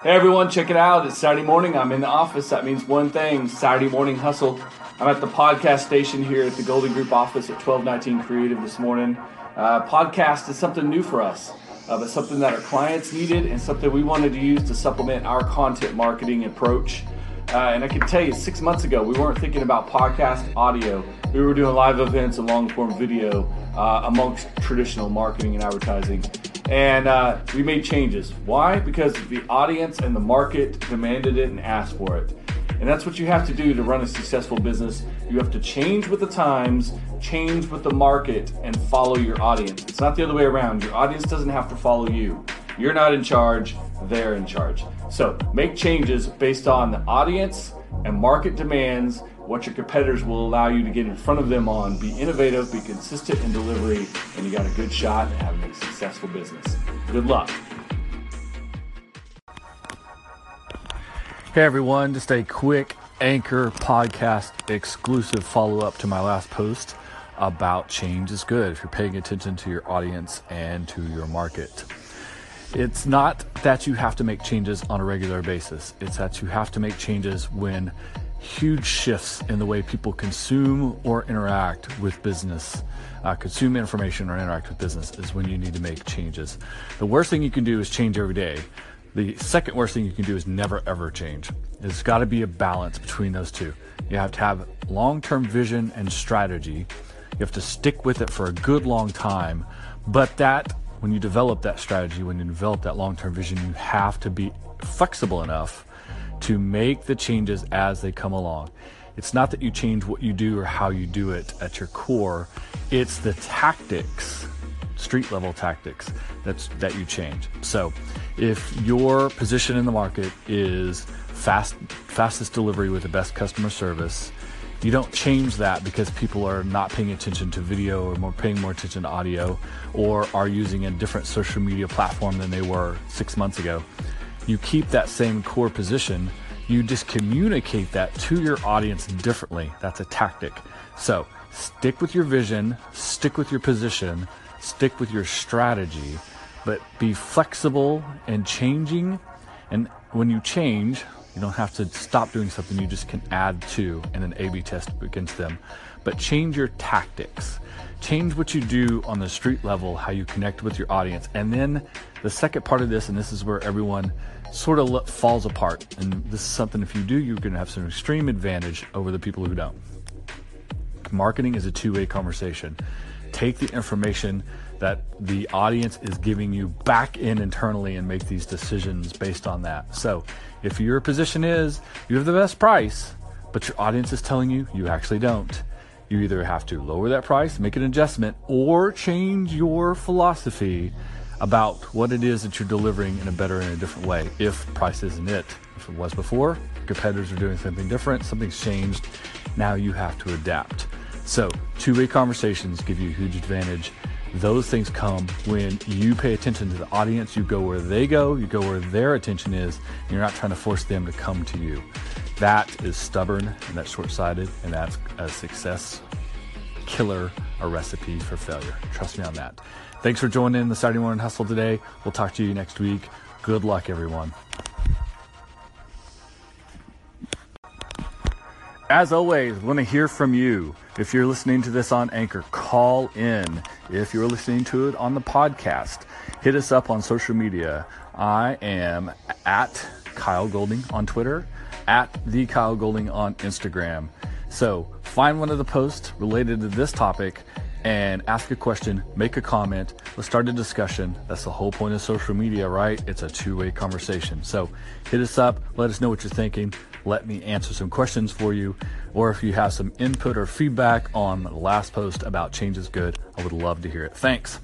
Hey everyone, check it out. It's Saturday morning. I'm in the office. That means one thing Saturday morning hustle. I'm at the podcast station here at the Golding Group office at 1219 Creative this morning. Uh, podcast is something new for us, uh, but something that our clients needed and something we wanted to use to supplement our content marketing approach. Uh, and I can tell you, six months ago, we weren't thinking about podcast audio. We were doing live events and long form video uh, amongst traditional marketing and advertising and uh, we made changes. Why? Because the audience and the market demanded it and asked for it. And that's what you have to do to run a successful business. You have to change with the times, change with the market, and follow your audience. It's not the other way around. Your audience doesn't have to follow you. You're not in charge, they're in charge. So make changes based on the audience and market demands what your competitors will allow you to get in front of them on. Be innovative, be consistent in delivery, and you got a good shot at having a successful business. Good luck. Hey everyone, just a quick Anchor podcast exclusive follow up to my last post about change is good if you're paying attention to your audience and to your market. It's not that you have to make changes on a regular basis, it's that you have to make changes when huge shifts in the way people consume or interact with business, uh, consume information or interact with business is when you need to make changes. The worst thing you can do is change every day. The second worst thing you can do is never ever change. There's got to be a balance between those two. You have to have long term vision and strategy. You have to stick with it for a good long time. But that, when you develop that strategy, when you develop that long term vision, you have to be flexible enough to make the changes as they come along. It's not that you change what you do or how you do it at your core, it's the tactics, street level tactics that's that you change. So, if your position in the market is fast fastest delivery with the best customer service, you don't change that because people are not paying attention to video or more paying more attention to audio or are using a different social media platform than they were 6 months ago you keep that same core position, you just communicate that to your audience differently. That's a tactic. So stick with your vision, stick with your position, stick with your strategy, but be flexible and changing. And when you change, you don't have to stop doing something, you just can add to and then A B test against them. But change your tactics. Change what you do on the street level, how you connect with your audience. And then the second part of this, and this is where everyone sort of falls apart. And this is something, if you do, you're going to have some extreme advantage over the people who don't. Marketing is a two way conversation. Take the information that the audience is giving you back in internally and make these decisions based on that. So, if your position is you have the best price, but your audience is telling you you actually don't, you either have to lower that price, make an adjustment, or change your philosophy about what it is that you're delivering in a better and a different way if price isn't it. If it was before, competitors are doing something different, something's changed. Now you have to adapt. So, two way conversations give you a huge advantage. Those things come when you pay attention to the audience, you go where they go, you go where their attention is, and you're not trying to force them to come to you. That is stubborn and that's short sighted, and that's a success killer, a recipe for failure. Trust me on that. Thanks for joining in the Saturday Morning Hustle today. We'll talk to you next week. Good luck, everyone. As always, we want to hear from you. If you're listening to this on Anchor, call in. If you're listening to it on the podcast, hit us up on social media. I am at Kyle Golding on Twitter, at the Kyle Golding on Instagram. So find one of the posts related to this topic and ask a question, make a comment, let's start a discussion. That's the whole point of social media, right? It's a two way conversation. So hit us up, let us know what you're thinking, let me answer some questions for you. Or if you have some input or feedback on the last post about change is good, I would love to hear it. Thanks.